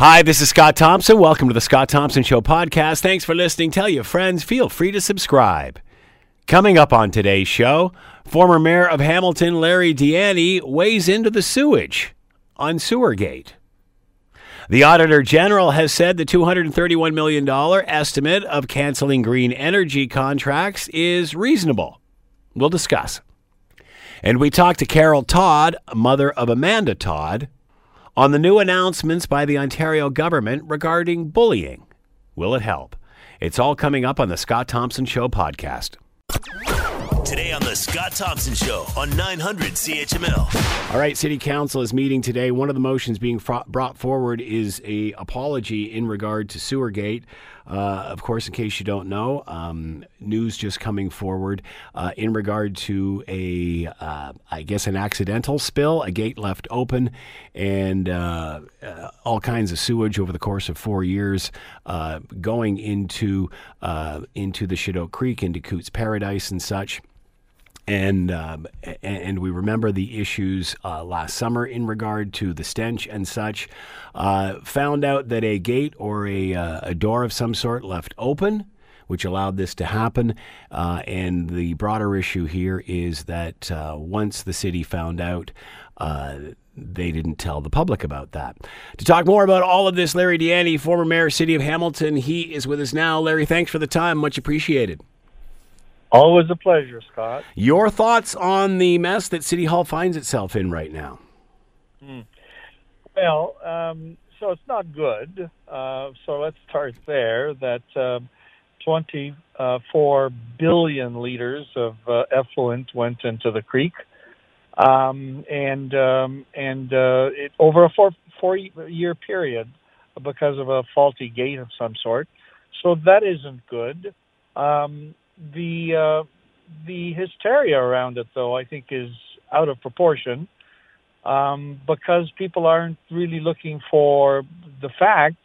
Hi, this is Scott Thompson. Welcome to the Scott Thompson Show podcast. Thanks for listening. Tell your friends. Feel free to subscribe. Coming up on today's show, former Mayor of Hamilton Larry Di Ianni weighs into the sewage on Sewergate. The Auditor General has said the $231 million estimate of canceling green energy contracts is reasonable. We'll discuss. And we talked to Carol Todd, mother of Amanda Todd, on the new announcements by the Ontario government regarding bullying. Will it help? It's all coming up on the Scott Thompson Show podcast. Today on the Scott Thompson Show on 900 CHML. All right, City Council is meeting today. One of the motions being brought forward is a apology in regard to Sewergate. Uh, of course, in case you don't know, um, news just coming forward uh, in regard to a, uh, I guess, an accidental spill, a gate left open, and uh, uh, all kinds of sewage over the course of four years uh, going into into the Chedoke Creek, into Cootes Paradise, and such and um, and we remember the issues uh, last summer in regard to the stench and such. Uh, found out that a gate or a, uh, a door of some sort left open, which allowed this to happen. Uh, and the broader issue here is that uh, once the city found out. Uh, they didn't tell the public about that. To talk more about all of this, Larry Di Ianni, former mayor, of City of Hamilton, he is with us now. Larry, thanks for the time. Much appreciated. Always a pleasure, Scott. Your thoughts on the mess that City Hall finds itself in right now? Hmm. Well, um, so it's not good. Uh, so let's start there. That um, 24 billion liters of uh, effluent went into the creek, um, and um, and uh, it, over a four four year period because of a faulty gate of some sort. So that isn't good. Um, the uh, the hysteria around it, though, I think is out of proportion um, because people aren't really looking for the facts.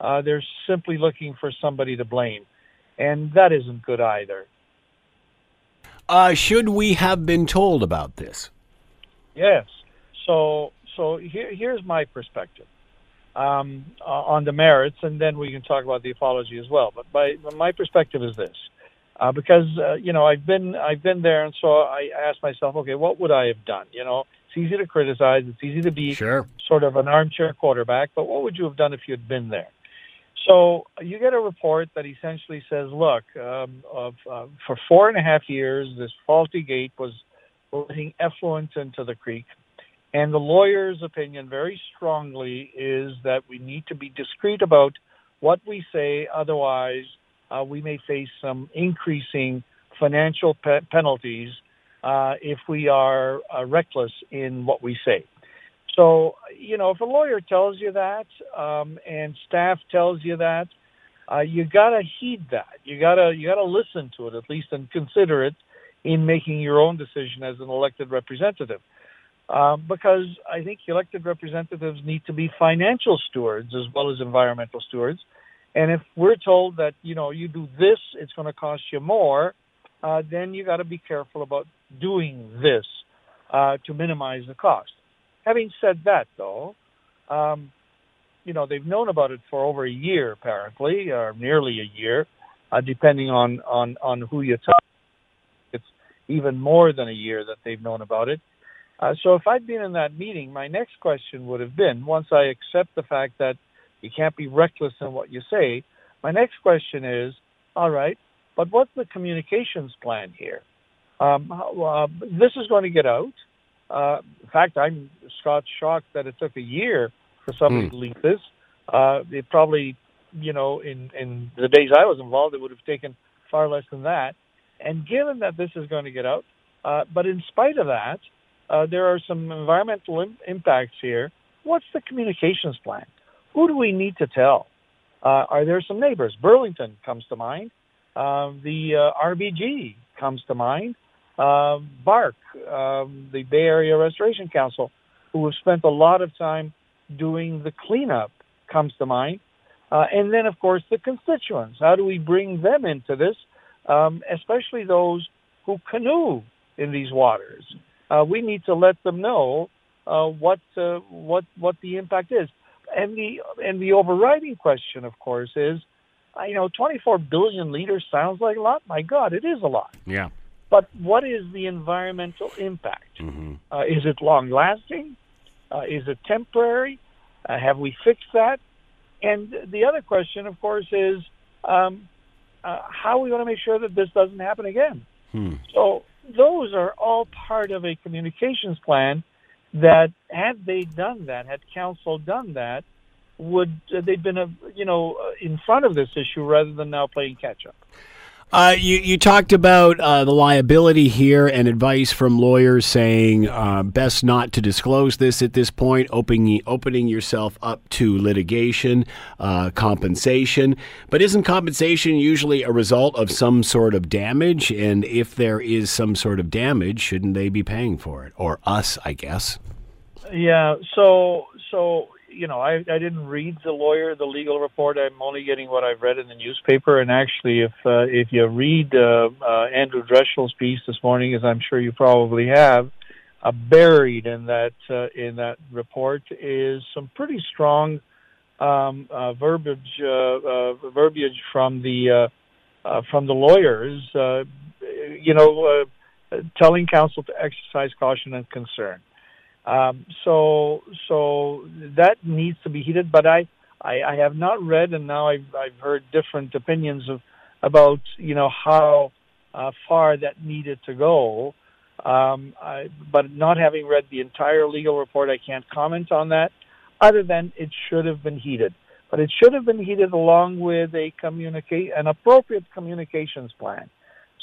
Uh, they're simply looking for somebody to blame, and that isn't good either. Uh, should we have been told about this? Yes. So, so here, here's my perspective um, on the merits, and then we can talk about the apology as well. But my my perspective is this: uh, because uh, you know I've been I've been there, and so I asked myself, okay, what would I have done? You know, it's easy to criticize, it's easy to be sure. sort of an armchair quarterback, but what would you have done if you had been there? So you get a report that essentially says, look, um, of, uh, for four and a half years, this faulty gate was letting effluent into the creek. And the lawyer's opinion very strongly is that we need to be discreet about what we say, otherwise uh, we may face some increasing financial pe- penalties uh, if we are uh, reckless in what we say. So, you know, if a lawyer tells you that um, and staff tells you that, uh, you gotta heed that. You gotta you gotta listen to it at least and consider it in making your own decision as an elected representative. Um, because I think elected representatives need to be financial stewards as well as environmental stewards. And if we're told that you know you do this, it's going to cost you more, uh, then you got to be careful about doing this uh, to minimize the cost. Having said that, though, um, you know they've known about it for over a year, apparently, or nearly a year, uh, depending on on on who you talk. It's even more than a year that they've known about it. Uh, so if I'd been in that meeting, my next question would have been: once I accept the fact that you can't be reckless in what you say. My next question is, all right, but what's the communications plan here? Um, uh, this is going to get out. Uh, in fact, I'm Scott shocked that it took a year for somebody mm. to leak this. Uh, it probably, you know, in in the days I was involved, it would have taken far less than that. And given that this is going to get out, uh, but in spite of that, uh, there are some environmental Im- impacts here. What's the communications plan? Who do we need to tell? Uh, are there some neighbors? Burlington comes to mind. Uh, the uh, RBG comes to mind. Uh, BARC, um, the Bay Area Restoration Council, who have spent a lot of time doing the cleanup, comes to mind. Uh, and then, of course, the constituents. How do we bring them into this, um, especially those who canoe in these waters? Uh, we need to let them know uh, what what what the impact is and the and the overriding question, of course, is, uh, you know, 24 billion liters sounds like a lot. My God, it is a lot. Yeah. But what is the environmental impact? Mm-hmm. Uh, is it long lasting? Uh, is it temporary? Uh, have we fixed that? And the other question, of course, is um, uh, how are we going to make sure that this doesn't happen again? Hmm. So those are all part of a communications plan that had they done that, had council done that, would uh, they've been a you know uh, in front of this issue rather than now playing catch up. Uh, you, you talked about uh, the liability here and advice from lawyers saying uh, best not to disclose this at this point, opening, opening yourself up to litigation, uh, compensation. But isn't compensation usually a result of some sort of damage? And if there is some sort of damage, shouldn't they be paying for it? Or us, I guess. Yeah. So so you know, I, I didn't read the lawyer, the legal report. I'm only getting what I've read in the newspaper. And actually, if uh, if you read uh, uh, Andrew Dreschel's piece this morning, as I'm sure you probably have, uh, buried in that uh, in that report is some pretty strong um, uh, verbiage uh, uh, verbiage from the uh, uh, from the lawyers. Uh, you know, uh, telling council to exercise caution and concern. Um, so so that needs to be heated. But I, I, I have not read, and now I've I've heard different opinions of about you know how uh, far that needed to go. Um, I, but not having read the entire legal report, I can't comment on that. Other than it should have been heated, but it should have been heated along with a communicate an appropriate communications plan,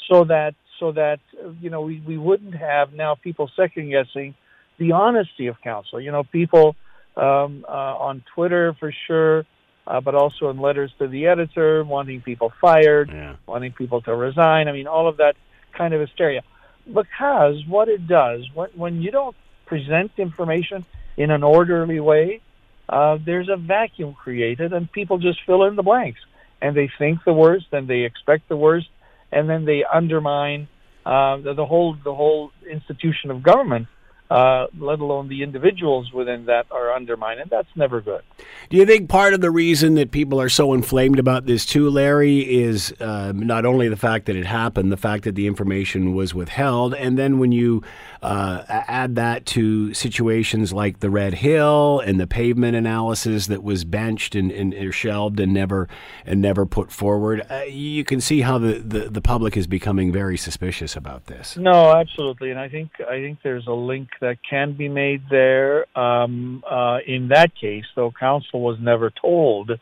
so that so that you know we, we wouldn't have now people second guessing the honesty of council. You know, people um, uh, on Twitter for sure, uh, but also in letters to the editor, wanting people fired, Yeah. wanting people to resign. I mean, all of that kind of hysteria. Because what it does, when, when you don't present information in an orderly way, uh, there's a vacuum created, and people just fill in the blanks, and they think the worst, and they expect the worst, and then they undermine uh, the, the whole the whole institution of government uh, let alone the individuals within that are undermined, and that's never good. Do you think part of the reason that people are so inflamed about this too, Larry, is um, not only the fact that it happened, the fact that the information was withheld, and then when you uh, add that to situations like the Red Hill and the pavement analysis that was benched and, and or shelved and never and never put forward, uh, you can see how the, the, the public is becoming very suspicious about this. No, absolutely, and I think I think there's a link that can be made there. Um, uh, in that case, though, council was never told, uh,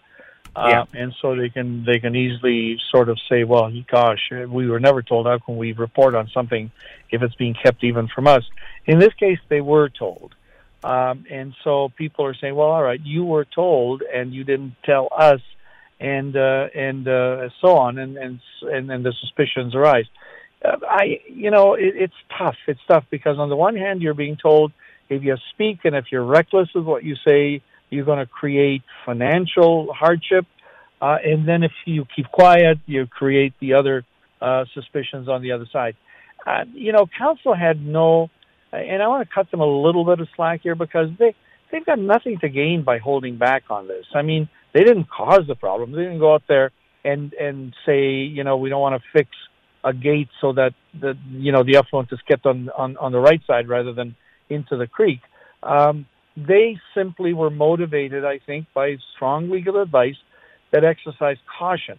Yeah. and so they can they can easily sort of say, "Well, gosh, we were never told. How can we report on something if it's being kept even from us?" In this case, they were told, um, and so people are saying, "Well, all right, you were told, and you didn't tell us." And uh, and uh, so on, and and and, and the suspicions arise I, you know, it, it's tough. It's tough because on the one hand, you're being told if you speak and if you're reckless with what you say, you're going to create financial hardship. Uh, and then if you keep quiet, you create the other uh, suspicions on the other side. Uh, you know, council had no, and I want to cut them a little bit of slack here because they they've got nothing to gain by holding back on this. I mean, they didn't cause the problem. They didn't go out there and and say, you know, we don't want to fix a gate so that the you know the effluent is kept on on, on the right side rather than into the creek. Um, they simply were motivated, I think, by strong legal advice that exercised caution.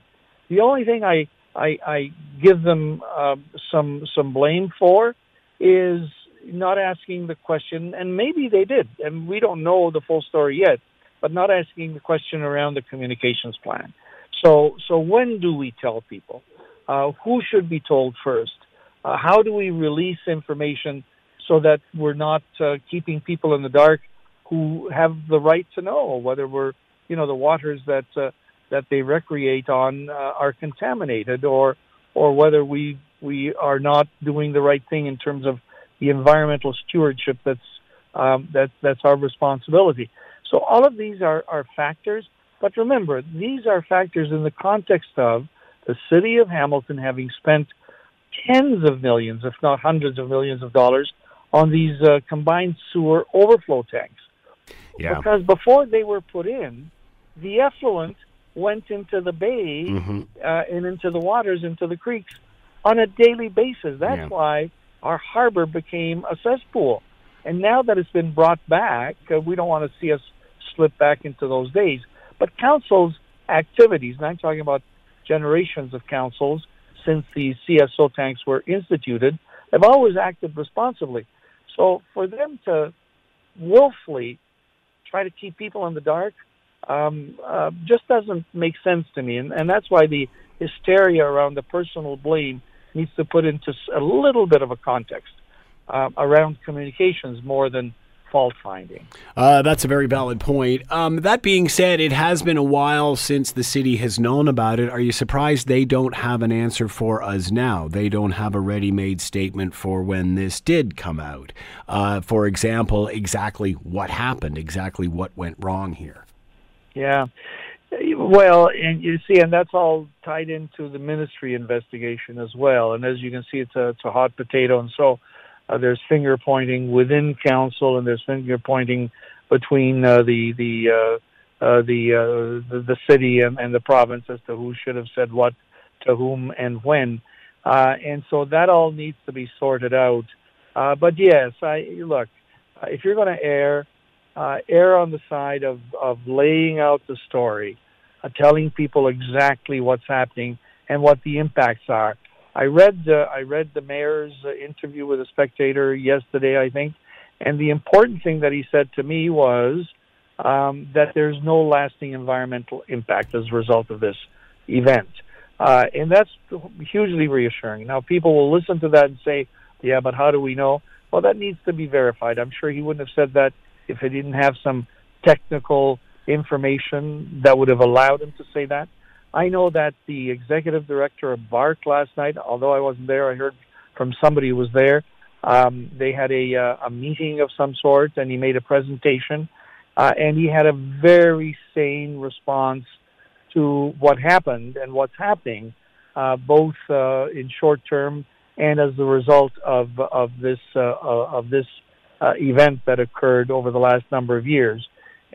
The only thing I I, I give them uh, some some blame for is not asking the question, and maybe they did, and we don't know the full story yet, but not asking the question around the communications plan. So so when do we tell people? Uh, who should be told first? Uh, how do we release information so that we're not uh, keeping people in the dark who have the right to know whether we're, you know, the waters that uh, that they recreate on uh, are contaminated, or or whether we we are not doing the right thing in terms of the environmental stewardship that's um, that that's our responsibility. So all of these are, are factors, but remember these are factors in the context of the city of Hamilton having spent tens of millions, if not hundreds of millions of dollars on these uh, combined sewer overflow tanks. Yeah. Because before they were put in, the effluent went into the bay hmm uh, and into the waters, into the creeks on a daily basis. That's Yeah. why our harbor became a cesspool. And now that it's been brought back, uh, we don't want to see us slip back into those days. But councils' activities, and I'm talking about generations of councils since the CSO tanks were instituted, have always acted responsibly. So for them to willfully try to keep people in the dark um, uh, just doesn't make sense to me, and, and that's why the hysteria around the personal blame needs to put into a little bit of a context uh, around communications more than fault finding. Uh, that's a very valid point. Um, that being said, it has been a while since the city has known about it. Are you surprised they don't have an answer for us now? They don't have a ready made statement for when this did come out. Uh, for example, exactly what happened, exactly what went wrong here. Yeah. Well, and you see, and that's all tied into the ministry investigation as well. And as you can see, it's a, it's a hot potato. And so uh, there's finger pointing within council, and there's finger pointing between uh, the the uh, uh, the, uh, the the city and, and the province as to who should have said what to whom and when. Uh, and so that all needs to be sorted out. But yes, I look. If you're going to err, err on the side of, of laying out the story, telling people exactly what's happening and what the impacts are. I read uh, I read the mayor's uh, interview with a spectator yesterday, I think, and the important thing that he said to me was um, that there's no lasting environmental impact as a result of this event, uh, and that's hugely reassuring. Now, people will listen to that and say, "Yeah, but how do we know?" Well, that needs to be verified. I'm sure he wouldn't have said that if he didn't have some technical information that would have allowed him to say that. I know that the executive director of BARC last night, although I wasn't there, I heard from somebody who was there. Um, they had a, uh, a meeting of some sort, and he made a presentation, uh, and he had a very sane response to what happened and what's happening, uh, both uh, in short term and as a result of of this uh, of this uh, event that occurred over the last number of years.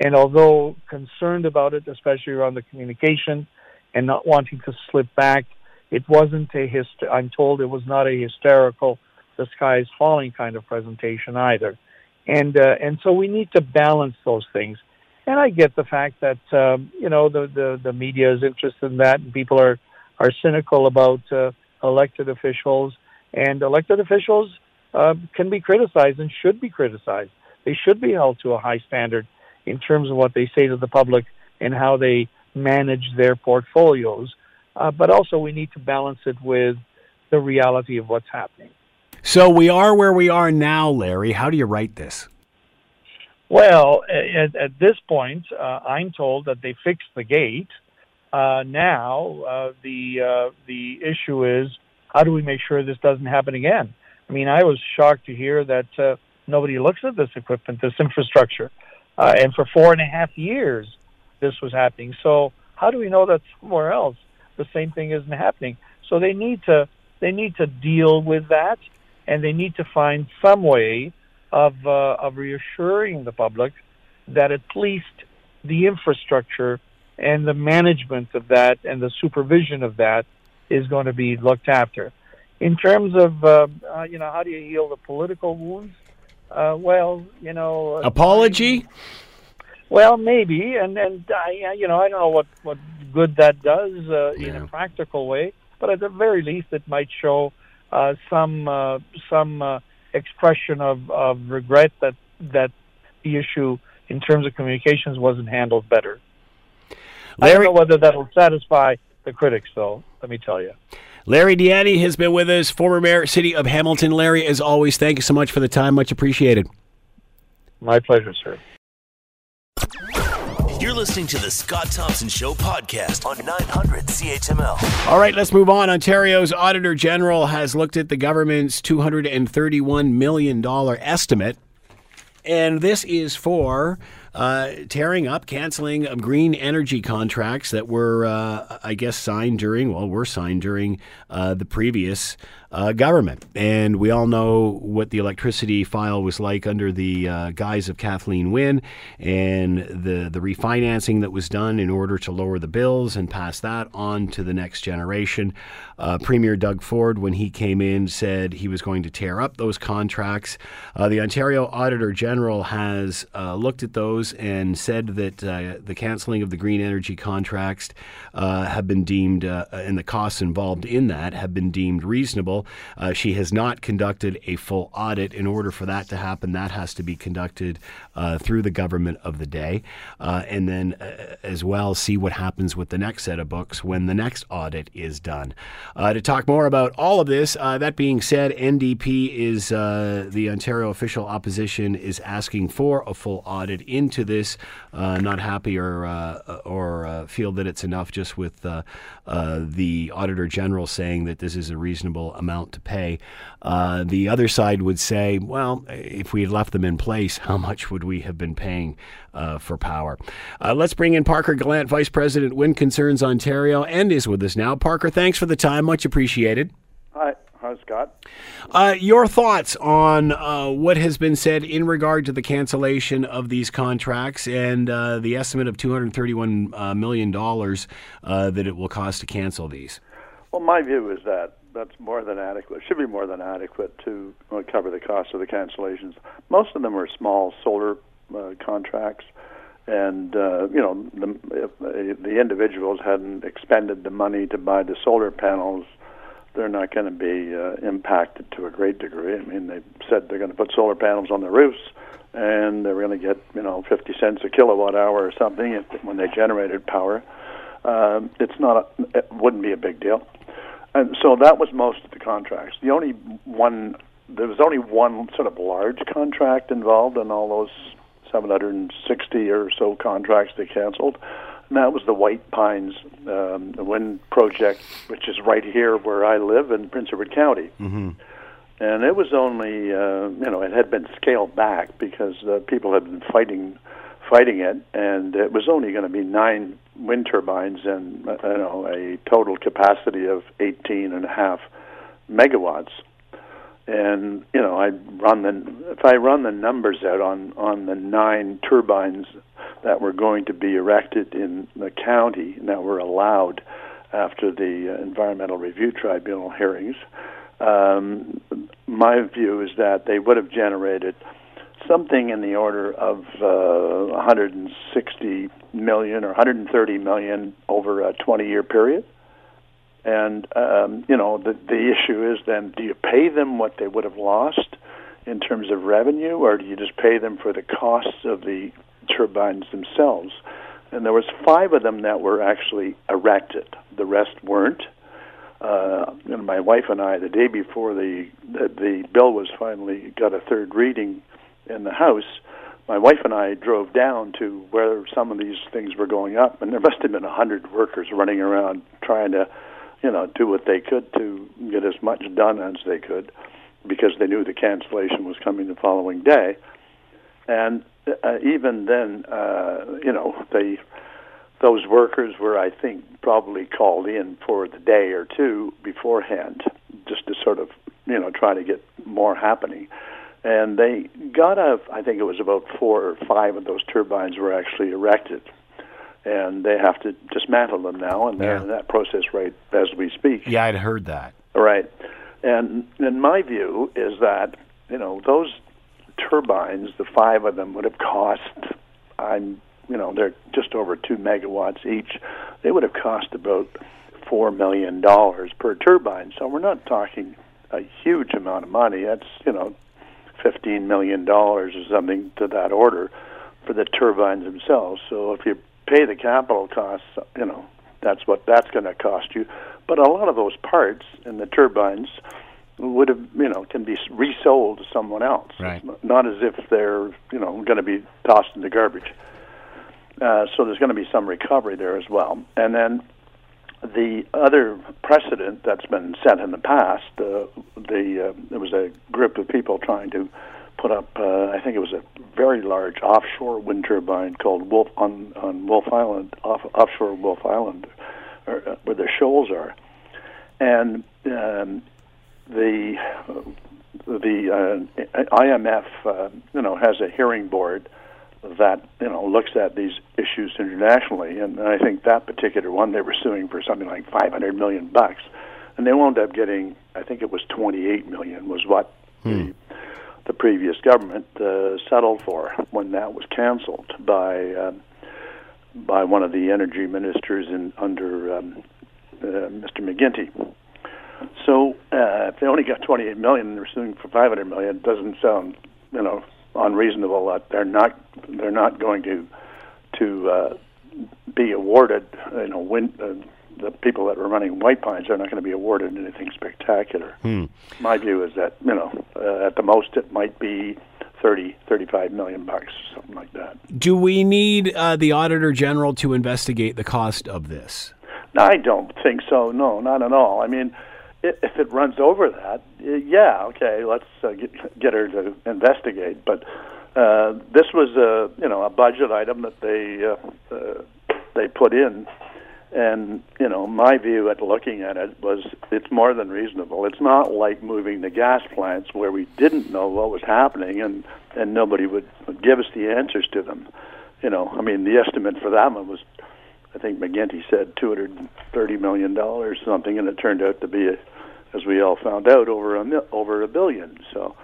And although concerned about it, especially around the communication and not wanting to slip back, it wasn't a hyst- I'm told it was not a hysterical, the sky is falling kind of presentation either. And uh, and so we need to balance those things. And I get the fact that um, you know the, the the media is interested in that, and people are are cynical about uh, elected officials, and elected officials uh, can be criticized and should be criticized. They should be held to a high standard in terms of what they say to the public and how they manage their portfolios. Uh, but also, we need to balance it with the reality of what's happening. So we are where we are now, Larry. How do you right this? Well, at, at this point, uh, I'm told that they fixed the gate. Uh, now, uh, the uh, the issue is how do we make sure this doesn't happen again? I mean, I was shocked to hear that uh, nobody looks at this equipment, this infrastructure, uh, and for four and a half years, this was happening. So, how do we know that somewhere else the same thing isn't happening? So they need to they need to deal with that, and they need to find some way of uh, of reassuring the public that at least the infrastructure and the management of that and the supervision of that is going to be looked after. In terms of uh, uh, you know how do you heal the political wounds? Uh, well, you know, Apology? Well, maybe, and and I, you know, I don't know what what good that does uh, in a practical way, but at the very least, it might show uh, some uh, some uh, expression of, of regret that that the issue in terms of communications wasn't handled better. I don't know whether that'll satisfy the critics, though. Let me tell you. Larry Di Ianni has been with us, former mayor, city of Hamilton. Larry, as always, thank you so much for the time. Much appreciated. My pleasure, sir. You're listening to the Scott Thompson Show podcast on 900 CHML. All right, let's move on. Ontario's Auditor General has looked at the government's $231 million estimate, and this is for uh, tearing up, canceling of green energy contracts that were, uh, I guess, signed during, well, were signed during uh, the previous uh, government. And we all know what the electricity file was like under the uh, guise of Kathleen Wynne and the, the refinancing that was done in order to lower the bills and pass that on to the next generation. Uh, Premier Doug Ford, when he came in, said he was going to tear up those contracts. Uh, the Ontario Auditor General has uh, looked at those and said that uh, the canceling of the green energy contracts have been deemed, and the costs involved in that have been deemed reasonable. Uh, she has not conducted a full audit. In order for that to happen, that has to be conducted uh, through the government of the day, uh, and then uh, as well see what happens with the next set of books when the next audit is done. Uh, to talk more about all of this, uh, that being said, NDP is the Ontario official opposition is asking for a full audit into this. not happy or or feel that it's enough just with the auditor general saying that this is a reasonable amount to pay. Uh, the other side would say, well, if we had left them in place, how much would we have been paying uh, for power? Uh, let's bring in Parker Gallant, Vice President, Wind Concerns Ontario, and is with us now. Parker, thanks for the time. Much appreciated. Hi. Hi, Scott. Uh, your thoughts on uh, what has been said in regard to the cancellation of these contracts and uh, the estimate of $231 uh, million uh, that it will cost to cancel these? Well, my view is that that's more than adequate. Should be more than adequate to uh, cover the cost of the cancellations. Most of them are small solar uh, contracts, and uh, you know the, if the individuals hadn't expended the money to buy the solar panels, they're not going to be uh, impacted to a great degree. I mean, they said they're going to put solar panels on the roofs, and they're going to get you know 50 cents a kilowatt hour or something if, when they generated power. Uh, it's not a, it wouldn't be a big deal. And so that was most of the contracts. The only one, there was only one sort of large contract involved in all those 760 or so contracts they canceled. And that was the White Pines um, wind project, which is right here where I live in Prince Edward County. Mm-hmm. And it was only, uh, you know, it had been scaled back because uh, people had been fighting fighting it, and it was only going to be nine wind turbines and uh, you know a total capacity of 18 and a half megawatts. And you know, I run the if I run the numbers out on on the nine turbines that were going to be erected in the county that were allowed after the environmental review tribunal hearings. Um, my view is that they would have generated something in the order of uh, 160 million or 130 million over a 20 year period. And um, you know the the issue is then do you pay them what they would have lost in terms of revenue, or do you just pay them for the costs of the turbines themselves? And there was five of them that were actually erected. The rest weren't. Uh, and my wife and I, the day before the, the the bill was finally got a third reading, in the house, my wife and I drove down to where some of these things were going up, and there must have been a hundred workers running around trying to, you know, do what they could to get as much done as they could, because they knew the cancellation was coming the following day, and uh, even then, uh, you know, they those workers were, I think, probably called in for the day or two beforehand, just to sort of, you know, try to get more happening. And they got a I think it was about four or five of those turbines were actually erected, and they have to dismantle them now, and they're yeah. in that process right as we speak. Yeah, I'd heard that. Right, and in my view is that you know those turbines, the five of them would have cost. I'm you know they're just over two megawatts each. They would have cost about four million dollars per turbine. So we're not talking a huge amount of money. That's you know fifteen million dollars or something to that order for the turbines themselves. So if you pay the capital costs, you know that's what that's going to cost you. But a lot of those parts in the turbines would have you know can be resold to someone else. Right. Not as if they're you know going to be tossed in the garbage. Uh, so there's going to be some recovery there as well. And then the other precedent that's been set in the past, uh, the uh, there was a group of people trying to put up, uh, I think it was a very large offshore wind turbine called Wolf on on Wolfe Island, off, offshore Wolfe Island, or, uh, where the shoals are, and um, the the uh, IMF, uh, you know, has a hearing board that you know looks at these issues internationally, and I think that particular one they were suing for something like 500 million bucks, and they wound up getting, I think it was 28 million was what hmm. the the previous government uh, settled for when that was canceled by um, by one of the energy ministers in under um, uh, Mr. McGuinty. So uh, if they only got 28 million and they're suing for 500 million, it doesn't sound, you know, unreasonable that they're not they're not going to to uh, be awarded, you know, win. Uh, the people that were running White Pines are not going to be awarded anything spectacular. Hmm. My view is that you know, uh, at the most, it might be 30, 35 million bucks, something like that. Do we need uh, the Auditor General to investigate the cost of this? I don't think so. No, not at all. I mean, if it runs over that, yeah, okay, let's uh, get, get her to investigate. But uh, this was a you know a budget item that they uh, uh, they put in, and you know my view at looking at it was it's more than reasonable. It's not like moving the gas plants where we didn't know what was happening and and nobody would, give us the answers to them. You know, I mean the estimate for that one was I think McGuinty said two hundred thirty million dollars something, and it turned out to be, as we all found out, over a over a billion. So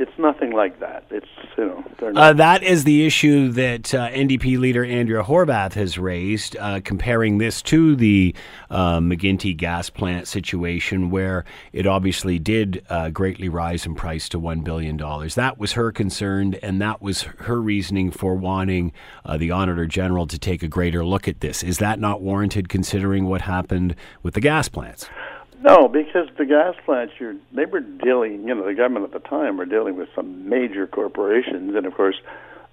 it's nothing like that. It's you know uh, that is the issue that uh, NDP leader Andrea Horwath has raised, uh, comparing this to the uh, McGuinty gas plant situation, where it obviously did uh, greatly rise in price to one billion dollars. That was her concern, and that was her reasoning for wanting uh, the Auditor General to take a greater look at this. Is that not warranted, considering what happened with the gas plants? No, because the gas plants, you're, they were dealing, you know, the government at the time were dealing with some major corporations. And of course,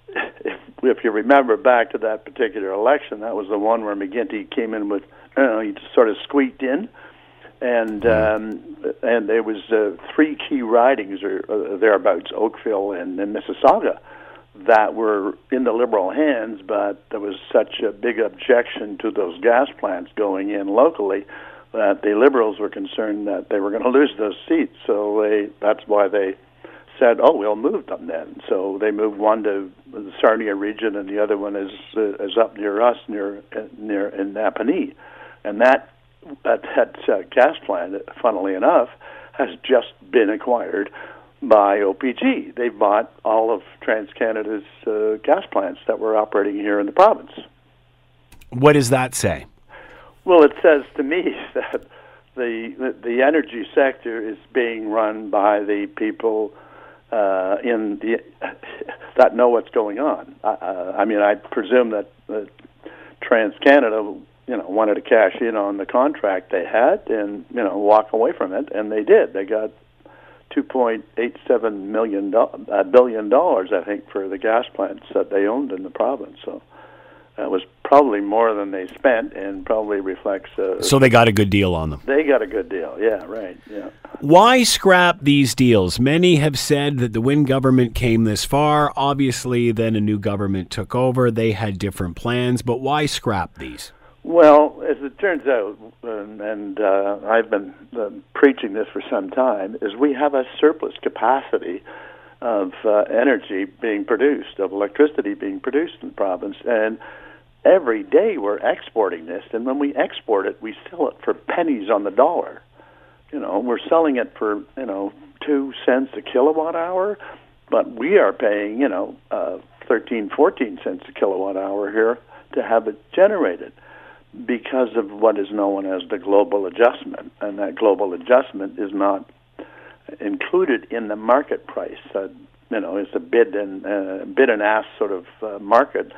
if, if you remember back to that particular election, that was the one where McGuinty came in with, you know, he just sort of squeaked in. And mm-hmm. um, and there was uh, three key ridings or uh, thereabouts, Oakville and, and Mississauga, that were in the liberal hands, but there was such a big objection to those gas plants going in locally that the Liberals were concerned that they were going to lose those seats. So they that's why they said, "Oh, we'll move them then." So they moved one to the Sarnia region, and the other one is uh, is up near us, near near in Napanee, and that that, that uh, gas plant, funnily enough, has just been acquired by OPG. They bought all of TransCanada's uh, gas plants that were operating here in the province. What does that say? Well, it says to me that the the energy sector is being run by the people uh, in the that know what's going on. Uh, I mean, I presume that uh, TransCanada, you know, wanted to cash in on the contract they had and you know walk away from it, and they did. They got two point eight seven million billion dollars, I think, for the gas plants that they owned in the province. So uh, was probably more than they spent and probably reflects. Uh, so they got a good deal on them. They got a good deal. Yeah, right. Yeah. Why scrap these deals? Many have said that the Wynne government came this far. Obviously, then a new government took over. They had different plans, but why scrap these? Well, as it turns out, and, and uh, I've been uh, preaching this for some time, is we have a surplus capacity of uh, energy being produced, of electricity being produced in the province, and every day we're exporting this, and when we export it, we sell it for pennies on the dollar. You know, we're selling it for you know two cents a kilowatt hour, but we are paying you know uh, thirteen, fourteen cents a kilowatt hour here to have it generated because of what is known as the global adjustment, and that global adjustment is not included in the market price. Uh, you know, it's a bid and uh, bid and ask sort of uh, market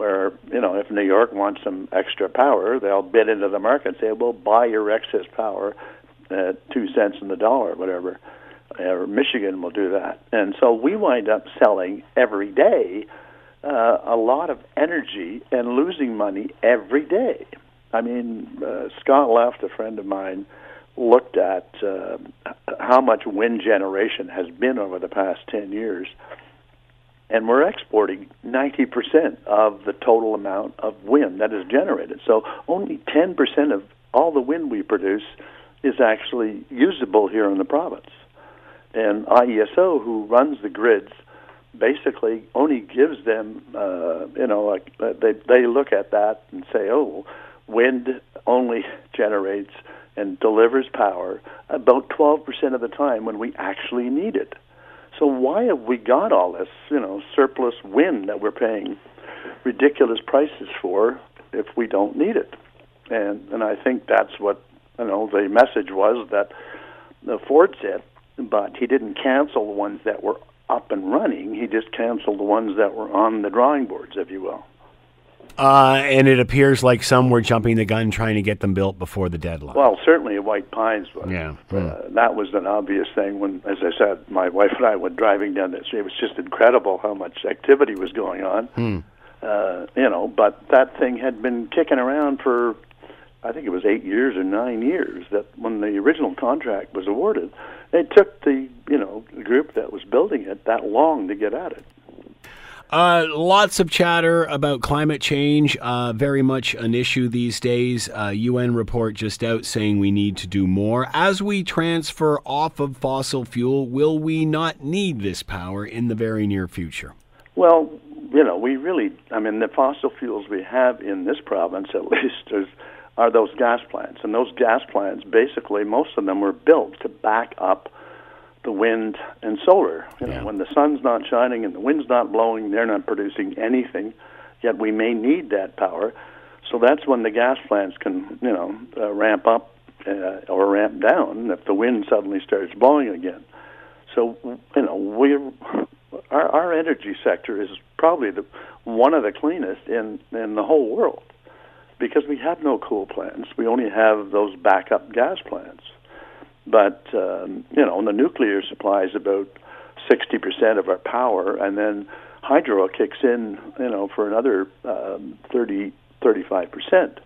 where you know if New York wants some extra power, they'll bid into the market and say, "We'll buy your excess power at two cents in the dollar, whatever." Or Michigan will do that, and so we wind up selling every day uh, a lot of energy and losing money every day. I mean, uh, Scott Luft, a friend of mine, looked at uh, how much wind generation has been over the past ten years and we're exporting 90% of the total amount of wind that is generated. So only 10% of all the wind we produce is actually usable here in the province. And IESO, who runs the grids, basically only gives them, uh, you know, like uh, they they look at that and say, oh, wind only generates and delivers power about 12% of the time when we actually need it. So why have we got all this, you know, surplus wind that we're paying ridiculous prices for if we don't need it? And and I think that's what you know the message was that uh, Ford said, but he didn't cancel the ones that were up and running. He just canceled the ones that were on the drawing boards, if you will. Uh, and it appears like some were jumping the gun trying to get them built before the deadline. Well, certainly White Pines was. Yeah. Uh, that was an obvious thing when, as I said, my wife and I went driving down the street. It was just incredible how much activity was going on. Hmm. Uh, you know, but that thing had been kicking around for, I think it was eight years or nine years. That when the original contract was awarded, it took the you know the group that was building it that long to get at it. Uh, lots of chatter about climate change. Uh, very much an issue these days. Uh, UN report just out saying we need to do more. As we transfer off of fossil fuel, will we not need this power in the very near future? Well, you know, we really, I mean, the fossil fuels we have in this province, at least, is, are those gas plants. And those gas plants, basically, most of them were built to back up the wind and solar. You know, Yeah. when the sun's not shining and the wind's not blowing, they're not producing anything. Yet we may need that power. So that's when the gas plants can, you know, uh, ramp up uh, or ramp down if the wind suddenly starts blowing again. So you know, we our, our energy sector is probably the one of the cleanest in in the whole world because we have no coal plants. We only have those backup gas plants. But um, you know, the nuclear supplies about sixty percent of our power, and then hydro kicks in, you know, for another um, 30, 35 percent.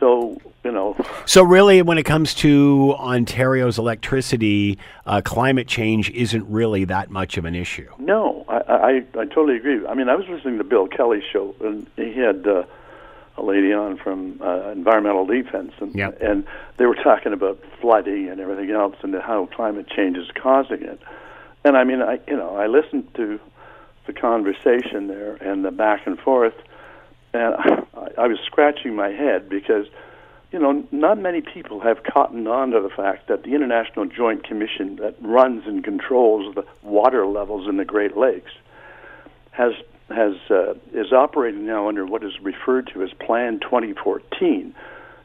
So you know, So, really, when it comes to Ontario's electricity, uh, climate change isn't really that much of an issue. no, I, I I totally agree. I mean, I was listening to Bill Kelly's show, and he had. Uh, a lady on from uh, environmental defense, and Yep. and they were talking about flooding and everything else, and how climate change is causing it. And I mean, I you know, I listened to the conversation there and the back and forth, and I, I was scratching my head because, you know, not many people have cottoned on to the fact that the International Joint Commission that runs and controls the water levels in the Great Lakes has has uh, is operating now under what is referred to as Plan 2014,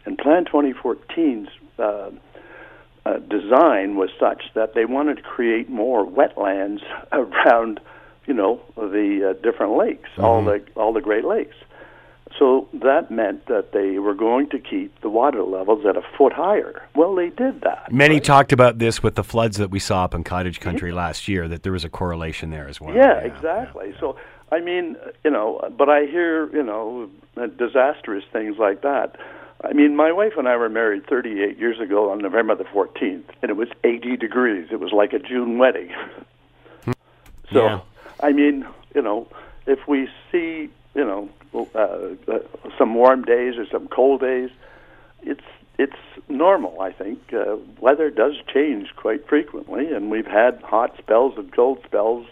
and Plan 2014's uh, uh, design was such that they wanted to create more wetlands around, you know, the uh, different lakes, all the all the Great Lakes. So that meant that they were going to keep the water levels at a foot higher. Well, they did that. Many right? talked about this with the floods that we saw up in cottage country last year, that there was a correlation there as well. Yeah, exactly. So, I mean, you know, but I hear, you know, disastrous things like that. I mean, my wife and I were married 38 years ago on November the 14th, and it was 80 degrees. It was like a June wedding. so, Yeah. I mean, you know, if we see, you know, uh, uh, some warm days or some cold days, it's it's normal. I think uh, weather does change quite frequently, and we've had hot spells and cold spells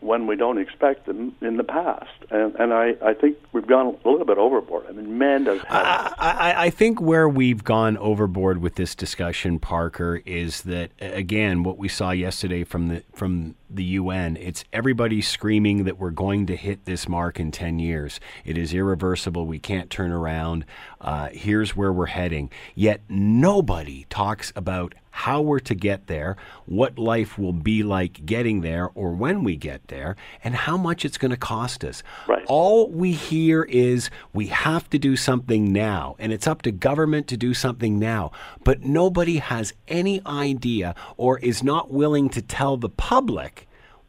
when we don't expect them in the past. And, and I, I think we've gone a little bit overboard. I mean, man does. I, I, I think where we've gone overboard with this discussion, Parker, is that again what we saw yesterday from the from the UN. It's everybody screaming that we're going to hit this mark in ten years. It is irreversible. We can't turn around. Uh, here's where we're heading. Yet nobody talks about how we're to get there, what life will be like getting there, or when we get there, and how much it's going to cost us. Right. All we hear is we have to do something now, and it's up to government to do something now. But nobody has any idea or is not willing to tell the public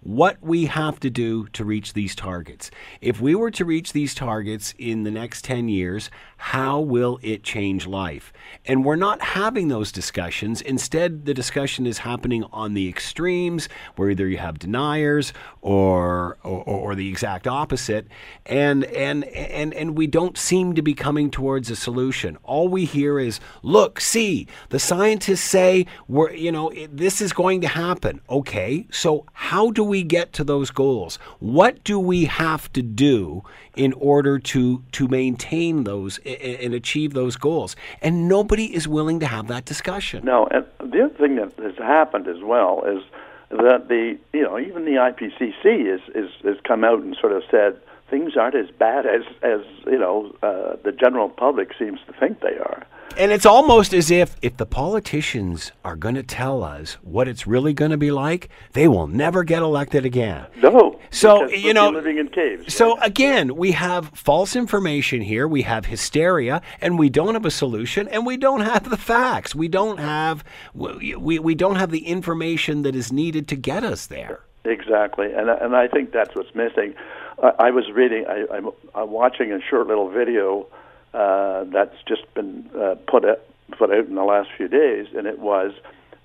what we have to do to reach these targets. If we were to reach these targets in the next 10 years, how will it change life? And we're not having those discussions. Instead, the discussion is happening on the extremes, where either you have deniers or, or, or the exact opposite. And, and, and, and we don't seem to be coming towards a solution. All we hear is, look, see, the scientists say we're, you know, it, this is going to happen. Okay, so how do we get to those goals? What do we have to do in order to to maintain those and achieve those goals? And nobody is willing to have that discussion. No, and the other thing that has happened as well is that the you know even the IPCC is is has come out and sort of said things aren't as bad as as you know uh, the general public seems to think they are. And it's almost as if if the politicians are going to tell us what it's really going to be like, they will never get elected again. No. So you know, living in caves. So again, we have false information here. We have hysteria, and we don't have a solution, and we don't have the facts. We don't have we we don't have the information that is needed to get us there. Exactly, and and I think that's what's missing. I, was reading, I, I'm, I'm watching a short little video uh, that's just been uh, put out, put out in the last few days, and it was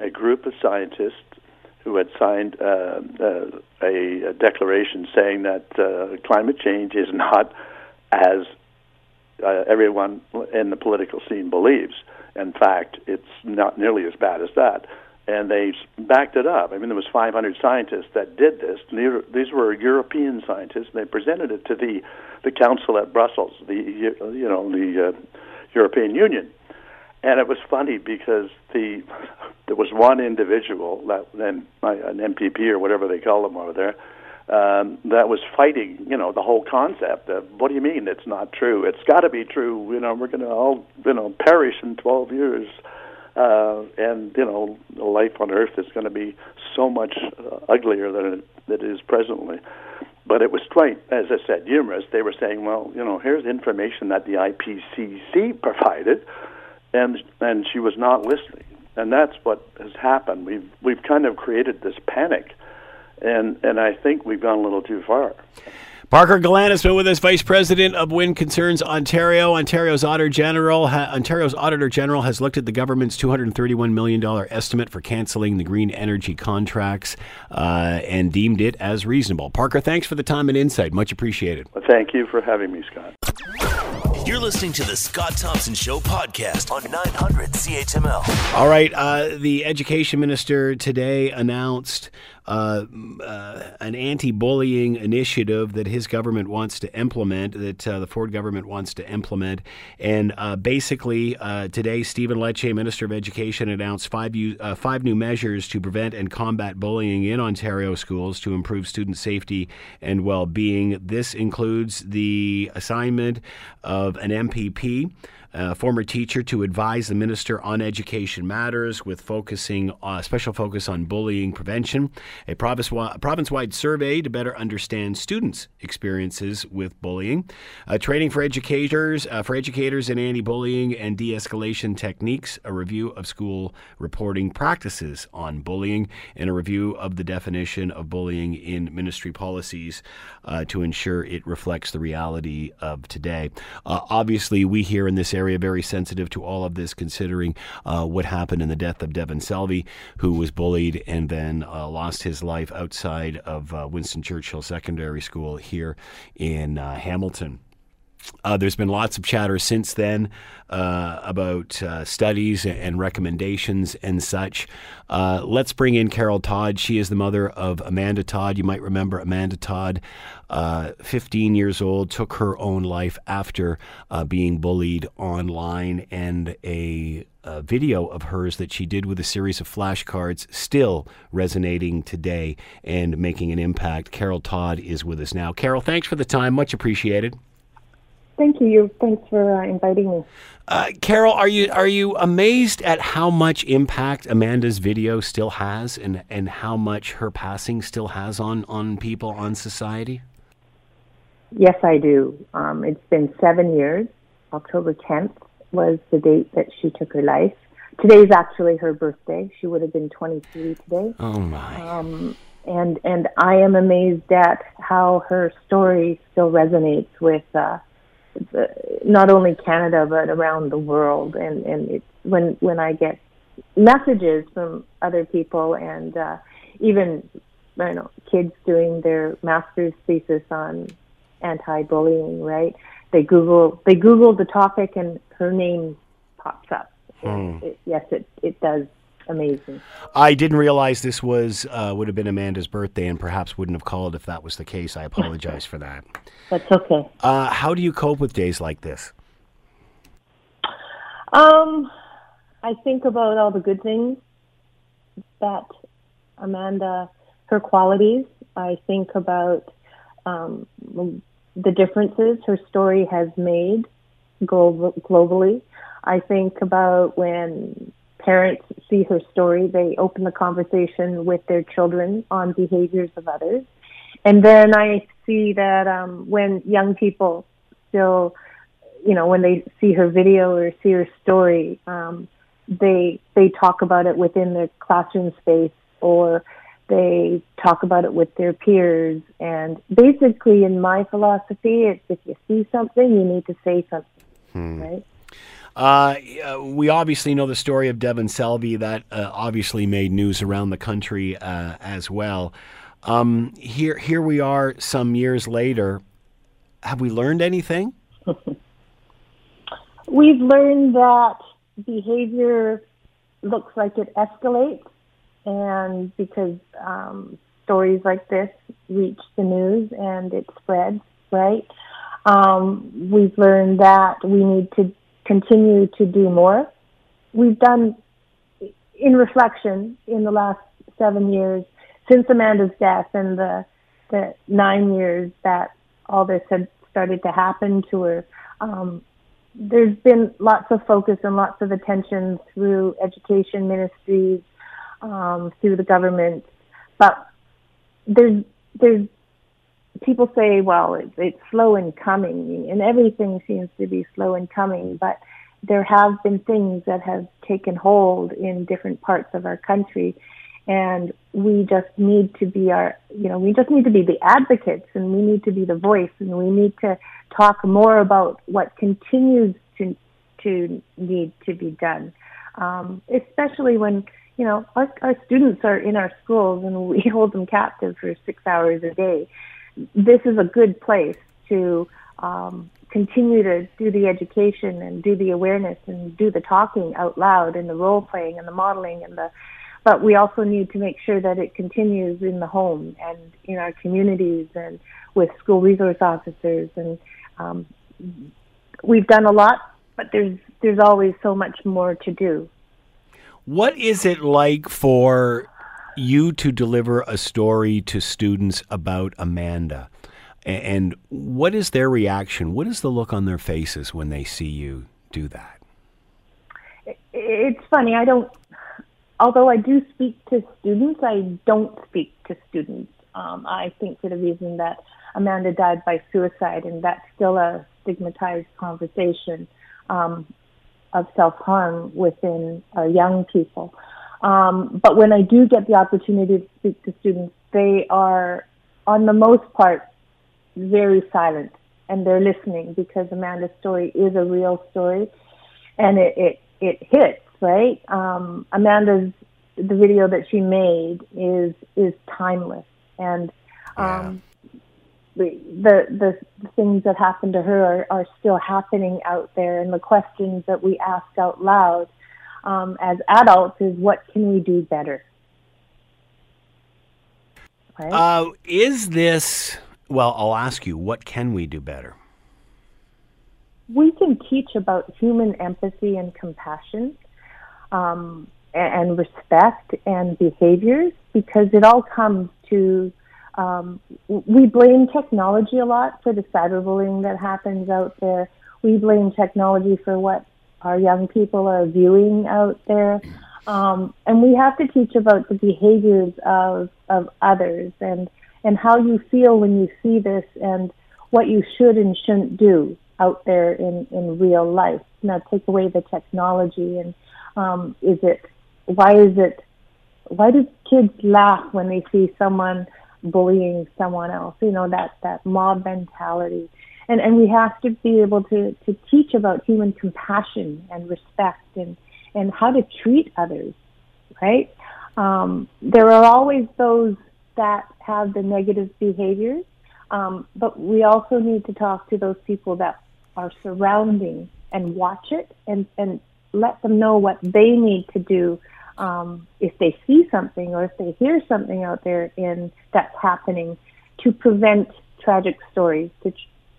a group of scientists who had signed uh, uh, a, a declaration saying that uh, climate change is not as uh, everyone in the political scene believes. In fact, it's not nearly as bad as that and they backed it up. I mean, there was 500 scientists that did this. These were European scientists, and they presented it to the the council at Brussels, the you know the uh, European Union. And it was funny because the there was one individual that then an MPP or whatever they call them over there um, that was fighting, you know, the whole concept of what do you mean it's not true? It's got to be true. You know, we're going to all you know perish in 12 years uh, and you know life on Earth is going to be so much uh, uglier than it, it is presently. But it was quite, as I said, humorous. They were saying, "Well, you know, here's information that the IPCC provided," and and she was not listening. And that's what has happened. We've we've kind of created this panic, and and I think we've gone a little too far. Parker Gallant has been with us, Vice President of Wind Concerns Ontario. Ontario's Auditor General, ha, Ontario's Auditor General has looked at the government's $231 million estimate for canceling the green energy contracts uh, and deemed it as reasonable. Parker, thanks for the time and insight. Much appreciated. Well, thank you for having me, Scott. You're listening to the Scott Thompson Show podcast on 900 CHML. All right. Uh, the education minister today announced uh, uh, an anti-bullying initiative that his government wants to implement, that uh, the Ford government wants to implement. And uh, basically, uh, today, Stephen Lecce, Minister of Education, announced five, five new measures to prevent and combat bullying in Ontario schools to improve student safety and well-being. This includes the assignment of an MPP a former teacher to advise the minister on education matters with focusing uh, special focus on bullying prevention. A province-wide survey to better understand students experiences with bullying. Uh, training for educators uh, for educators in anti-bullying and de-escalation techniques. A review of school reporting practices on bullying. And a review of the definition of bullying in ministry policies uh, to ensure it reflects the reality of today. Uh, obviously we here in this area area very sensitive to all of this, considering uh, what happened in the death of Devan Selvey, who was bullied and then uh, lost his life outside of uh, Winston Churchill Secondary School here in uh, Hamilton. Uh, there's been lots of chatter since then uh, about uh, studies and recommendations and such. Uh, let's bring in Carol Todd. She is the mother of Amanda Todd. You might remember Amanda Todd, uh, 15 years old, took her own life after uh, being bullied online, and a a video of hers that she did with a series of flashcards still resonating today and making an impact. Carol Todd is with us now. Carol, thanks for the time. Much appreciated. Thank you. Thanks for uh, inviting me. Uh, Carol, are you are you amazed at how much impact Amanda's video still has, and and how much her passing still has on on people on society? Yes, I do. Um, it's been seven years. October tenth was the date that she took her life. Today's actually her birthday. She would have been twenty three today. Oh my. Um, and and I am amazed at how her story still resonates with uh, not only Canada but around the world. And and it's when when I get messages from other people and uh, even I don't know kids doing their master's thesis on anti-bullying, right? They Google they Google the topic and her name pops up. Hmm. It, yes, it it does amazing. I didn't realize this was uh, would have been Amanda's birthday, and perhaps wouldn't have called if that was the case. I apologize for that. That's okay. Uh, how do you cope with days like this? Um, I think about all the good things that Amanda, her qualities. I think about um, the differences her story has made globally. I think about when parents see her story, they open the conversation with their children on behaviors of others. And then I see that um, when young people still, you know, when they see her video or see her story, um, they they talk about it within their classroom space or they talk about it with their peers. And basically, in my philosophy, it's if you see something, you need to say something, hmm. right? Uh, we obviously know the story of Devan Selvey. That uh, obviously made news around the country uh, as well. Um, here, here we are, some years later. Have we learned anything? We've learned that behavior looks like it escalates, and because um, stories like this reach the news and it spreads, right? Um, we've learned that we need to continue to do more. We've done, in reflection, in the last seven years since Amanda's death and the the nine years that all this had started to happen to her. Um, there's been lots of focus and lots of attention through education ministries, um, through the government, but there's there's people say, well, it's, it's slow in coming, and everything seems to be slow in coming, but there have been things that have taken hold in different parts of our country. And we just need to be our, you know, we just need to be the advocates and we need to be the voice and we need to talk more about what continues to, to need to be done. Um, especially when, you know, our, our students are in our schools and we hold them captive for six hours a day this is a good place to um, continue to do the education and do the awareness and do the talking out loud and the role playing and the modeling and the but we also need to make sure that it continues in the home and in our communities and with school resource officers and um, we've done a lot but there's there's always so much more to do. What is it like for you to deliver a story to students about Amanda. And what is their reaction? What is the look on their faces when they see you do that? It's funny. I don't, although I do speak to students, I don't speak to students. Um, I think for the reason that Amanda died by suicide, and that's still a stigmatized conversation um, of self harm within our young people. Um, but when I do get the opportunity to speak to students, they are, on the most part, very silent and they're listening because Amanda's story is a real story and it, it, it hits, right? Um, Amanda's, the video that she made is, is timeless and, um, yeah. the, the, the things that happened to her are, are still happening out there and the questions that we ask out loud um, as adults is what can we do better? Right? Uh, is this, well, I'll ask you, what can we do better? We can teach about human empathy and compassion um, and respect and behaviors because it all comes to um, we blame technology a lot for the cyberbullying that happens out there. We blame technology for what our young people are viewing out there. Um, and we have to teach about the behaviors of, of others and, and how you feel when you see this and what you should and shouldn't do out there in, in real life. Now take away the technology and um, is it, why is it Why do kids laugh when they see someone bullying someone else? You know, that, that mob mentality. And, and we have to be able to, to teach about human compassion and respect and, and how to treat others, right? Um, there are always those that have the negative behaviors, um, but we also need to talk to those people that are surrounding and watch it and, and let them know what they need to do um, if they see something or if they hear something out there in that's happening to prevent tragic stories, to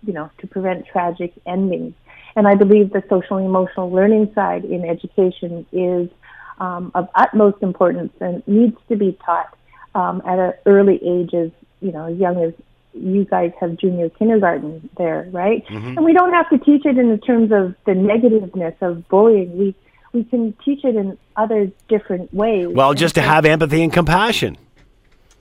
you know, to prevent tragic endings. And I believe the social emotional learning side in education is um, of utmost importance and needs to be taught um, at an early age, as you know, as young as you guys have junior kindergarten there, right? Mm-hmm. And we don't have to teach it in the terms of the negativeness of bullying. We we can teach it in other different ways. Well, just to have empathy and compassion.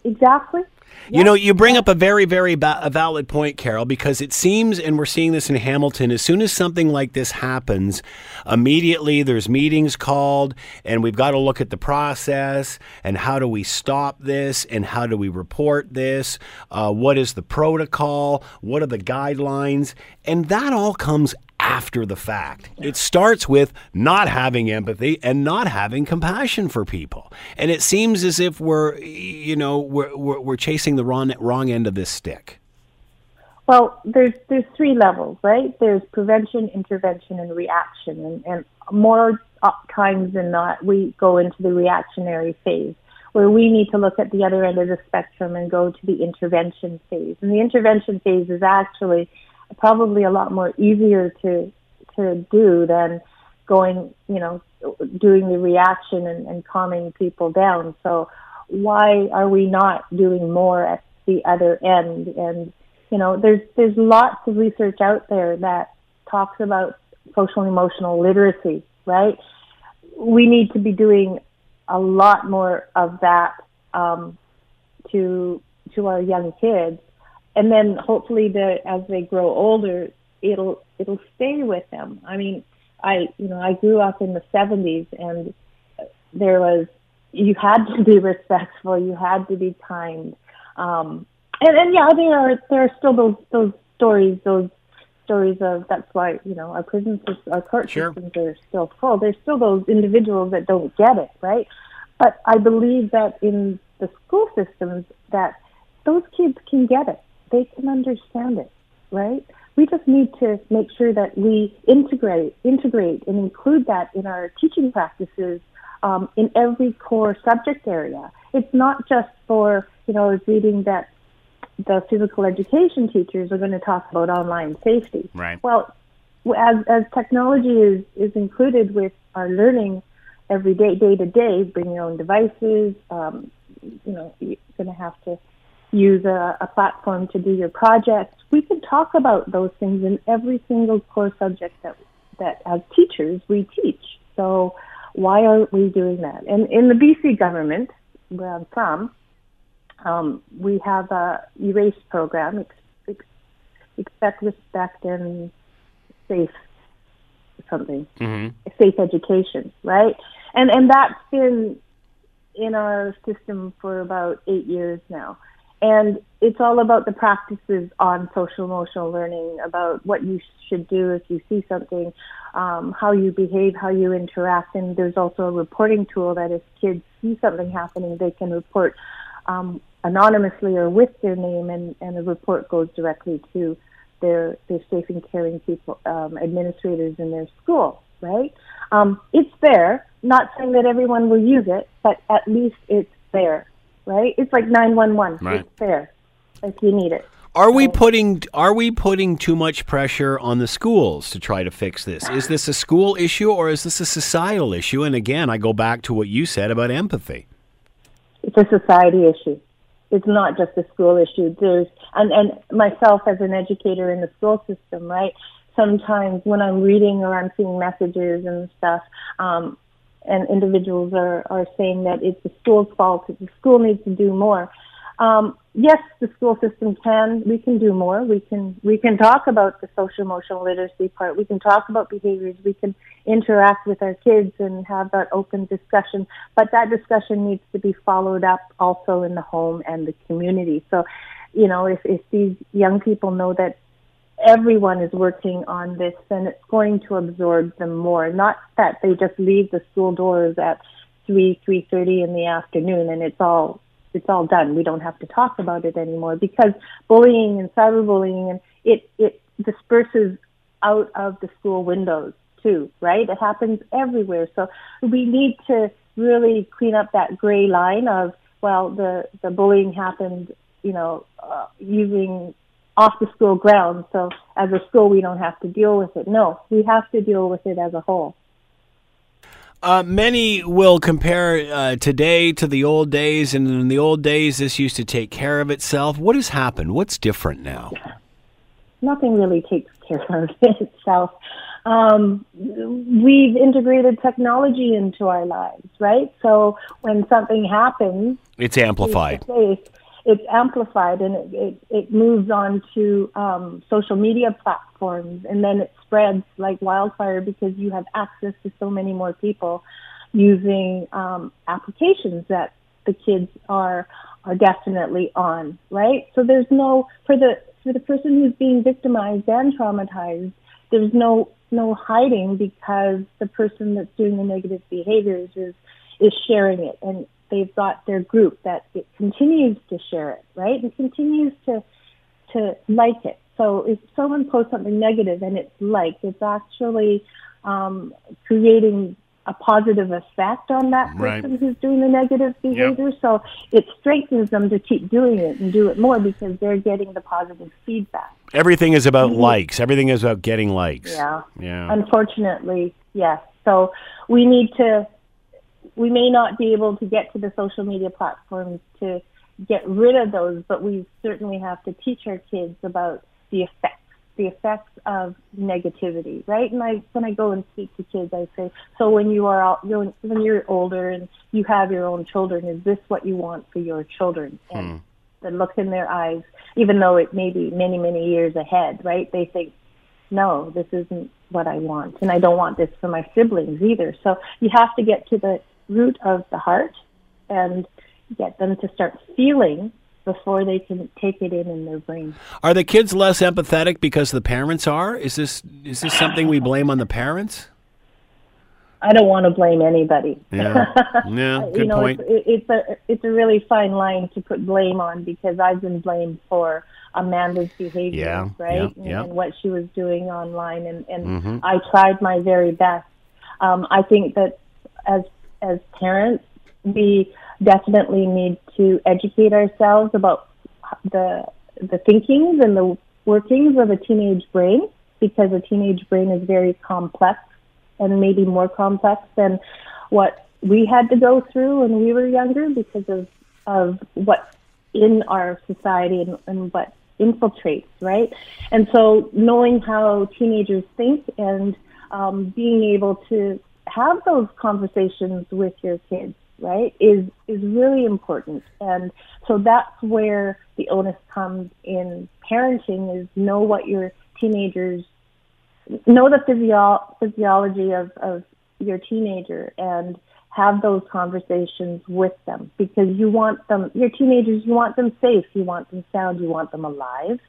Exactly. You know, you bring up a very, very ba- a valid point, Carol, because it seems, and we're seeing this in Hamilton, as soon as something like this happens, immediately there's meetings called, and we've got to look at the process and how do we stop this and how do we report this? Uh, what is the protocol? What are the guidelines? And that all comes after the fact. It starts with not having empathy and not having compassion for people. And it seems as if we're, you know, we're, we're, we're chasing the wrong, wrong end of this stick. Well, there's there's three levels, right? There's prevention, intervention, and reaction. And, and more times than not, we go into the reactionary phase, where we need to look at the other end of the spectrum and go to the intervention phase. And the intervention phase is actually probably a lot more easier to to do than going, you know, doing the reaction and, and calming people down. So why are we not doing more at the other end? And you know, there's there's lots of research out there that talks about social emotional literacy, right? We need to be doing a lot more of that um, to to our young kids and then hopefully the as they grow older it'll it'll stay with them. I mean i you know i grew up in the 70s and there was you had to be respectful you had to be kind. Um and and yeah there are there are still those those stories those stories of that's why you know our prison systems, our court sure. systems are still full. There's still those individuals that don't get it right? But i believe that in the school systems that those kids can get it they can understand it, right? We just need to make sure that we integrate, integrate, and include that in our teaching practices um, in every core subject area. It's not just for, you know, I was reading that the physical education teachers are going to talk about online safety. Right. Well, as as technology is is included with our learning every day, day to day, bring your own devices. Um, you know, you're going to have to use a, a platform to do your projects. We can talk about those things in every single core subject that that as teachers we teach. So why aren't we doing that? And in the BC government, where I'm from, um, we have a ERASE program, ex, ex, expect, respect, and safe something, mm-hmm. safe education, right? And and that's been in our system for about eight years now. And it's all about the practices on social emotional learning, about what you should do if you see something, um, how you behave, how you interact. And there's also a reporting tool that if kids see something happening, they can report um, anonymously or with their name, and, and the report goes directly to their, their safe and caring people, um, administrators in their school, right? Um, it's there. Not saying that everyone will use it, but at least it's there right? It's like 911. Right. It's there if you need it. Are we putting are we putting too much pressure on the schools to try to fix this? Is this a school issue or is this a societal issue? And again, I go back to what you said about empathy. It's a society issue. It's not just a school issue. There's and and myself as an educator in the school system, right? Sometimes when I'm reading or I'm seeing messages and stuff, um, and individuals are, are saying that it's the school's fault, the school needs to do more. um, yes, the school system can. We can do more. We can we can talk about the social emotional literacy part. We can talk about behaviors. We can interact with our kids and have that open discussion. But that discussion needs to be followed up also in the home and the community. So, you know, if if these young people know that everyone is working on this, then it's going to absorb them more. Not that they just leave the school doors at three three thirty in the afternoon and it's all it's all done. We don't have to talk about it anymore because bullying and cyberbullying and it it disperses out of the school windows too, right? It happens everywhere. So we need to really clean up that gray line of well, the the bullying happened, you know, uh, using off the school grounds. So as a school, we don't have to deal with it. No, we have to deal with it as a whole. Uh, many will compare uh, today to the old days, and in the old days, this used to take care of itself. What has happened? What's different now? Nothing really takes care of itself. Um, we've integrated technology into our lives, right? So when something happens, it's amplified. Face, it's amplified and it, it, it moves on to um, social media platforms and then it spreads like wildfire because you have access to so many more people using um, applications that the kids are are definitely on, right? So there's no for the for the person who's being victimized and traumatized, there's no no hiding because the person that's doing the negative behaviors is is sharing it and they've got their group that it continues to share it, right? And continues to to like it. So if someone posts something negative and it's liked, it's actually um, creating a positive effect on that person right. who's doing the negative behavior. Yep. So it strengthens them to keep doing it and do it more because they're getting the positive feedback. Everything is about mm-hmm. likes. Everything is about getting likes. Yeah. Yeah. Unfortunately, yes. So we need to we may not be able to get to the social media platforms to get rid of those, but we certainly have to teach our kids about the effects, the effects of negativity, right? And I, when I go and speak to kids, I say, so when you are out, when you're older and you have your own children, is this what you want for your children? And hmm. the look in their eyes, even though it may be many, many years ahead, right? They think, no, this isn't what I want, and I don't want this for my siblings either. So you have to get to the root of the heart and get them to start feeling before they can take it in in their brain. Are the kids less empathetic because the parents are? Is this is this something we blame on the parents? I don't want to blame anybody. Yeah, yeah, good you know, point. It's, it's a it's a really fine line to put blame on because I've been blamed for Amanda's behavior, yeah, right, yeah, yeah. And, what she was doing online, and and mm-hmm. I tried my very best. Um, I think that as as parents, we definitely need to educate ourselves about the the thinkings and the workings of a teenage brain because a teenage brain is very complex and maybe more complex than what we had to go through when we were younger because of of what's in our society and, and what infiltrates, right? And so knowing how teenagers think and um, being able to have those conversations with your kids, right, is is really important. And so that's where the onus comes in parenting is know what your teenagers know the physio- physiology of, of your teenager and have those conversations with them because you want them your teenagers you want them safe you want them sound you want them alive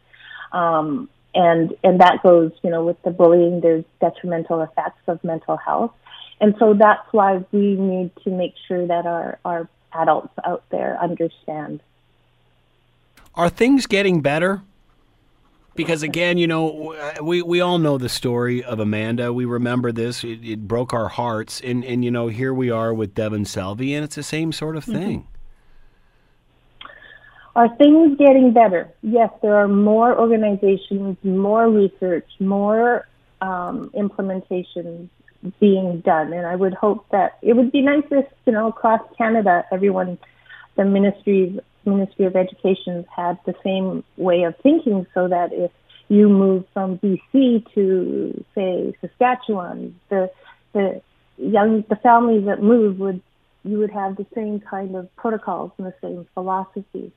um, and and that goes you know with the bullying there's detrimental effects of mental health and so that's why we need to make sure that our, our adults out there understand. Are things getting better? Because again, you know, we, we all know the story of Amanda. We remember this. It, it broke our hearts. And, and, you know, here we are with Devan Selvey, and it's the same sort of mm-hmm. thing. Mm-hmm. Are things getting better? Yes, there are more organizations, more research, more um, implementations being done. And I would hope that it would be nice if, you know, across Canada, everyone, the ministries, Ministry of Education had the same way of thinking so that if you move from BC to, say, Saskatchewan, the, the young, the families that move would, you would have the same kind of protocols and the same philosophies.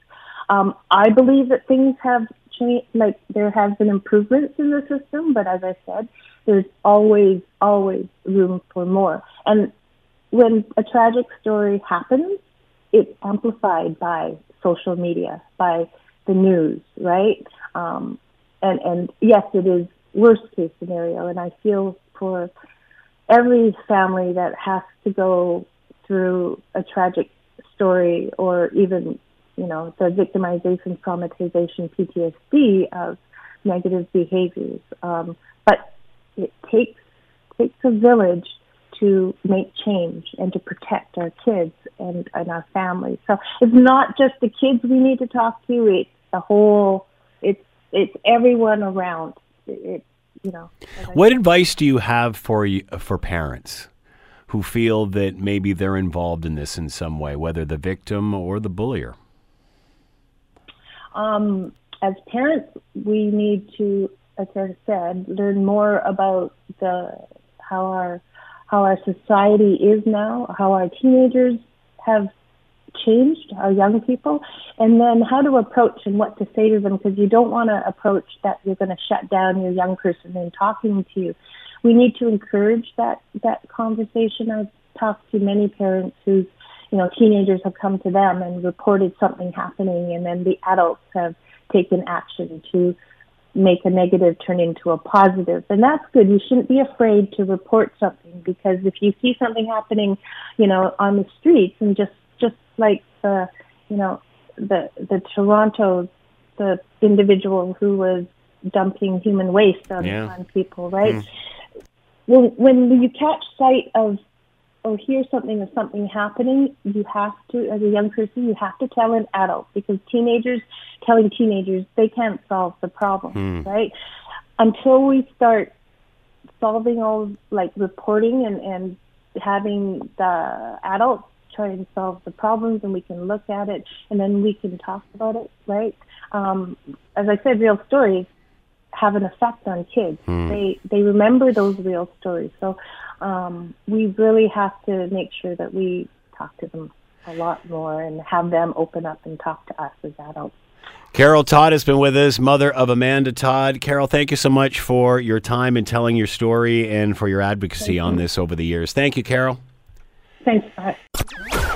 Um, I believe that things have changed, like there have been improvements in the system, but as I said, there's always, always room for more. And when a tragic story happens, it's amplified by social media, by the news, right? Um, and and yes, it is worst case scenario, and I feel for every family that has to go through a tragic story or even you know the victimization, traumatization, PTSD of negative behaviors. Um, but it takes takes a village to make change and to protect our kids and, and our families. So it's not just the kids we need to talk to; it's the whole. It's it's everyone around. It, it you know. What advice do you have for for parents who feel that maybe they're involved in this in some way, whether the victim or the bullier? Um, as parents, we need to, as I said, learn more about the how our how our society is now, how our teenagers have changed, our young people, and then how to approach and what to say to them because you don't want to approach that you're going to shut down your young person in talking to you. We need to encourage that that conversation. I've talked to many parents whose you know teenagers have come to them and reported something happening, and then the adults have taken action to make a negative turn into a positive. And that's good. You shouldn't be afraid to report something because if you see something happening, you know, on the streets and just just like the, you know, the the Toronto, the individual who was dumping human waste on, Yeah. on people, right? Hmm. Well, when you catch sight of or hear something of something happening, you have to, as a young person, you have to tell an adult because teenagers telling teenagers they can't solve the problem, right? Until we start solving all like reporting and and having the adults try and solve the problems and we can look at it and then we can talk about it right? Um, as i said real stories have an effect on kids. They they remember those real stories. So um, we really have to make sure that we talk to them a lot more and have them open up and talk to us as adults Carol Todd has been with us, mother of Amanda Todd. Carol, thank you so much for your time and telling your story and for your advocacy on this over the years. Thank you, Carol. thanks Scott.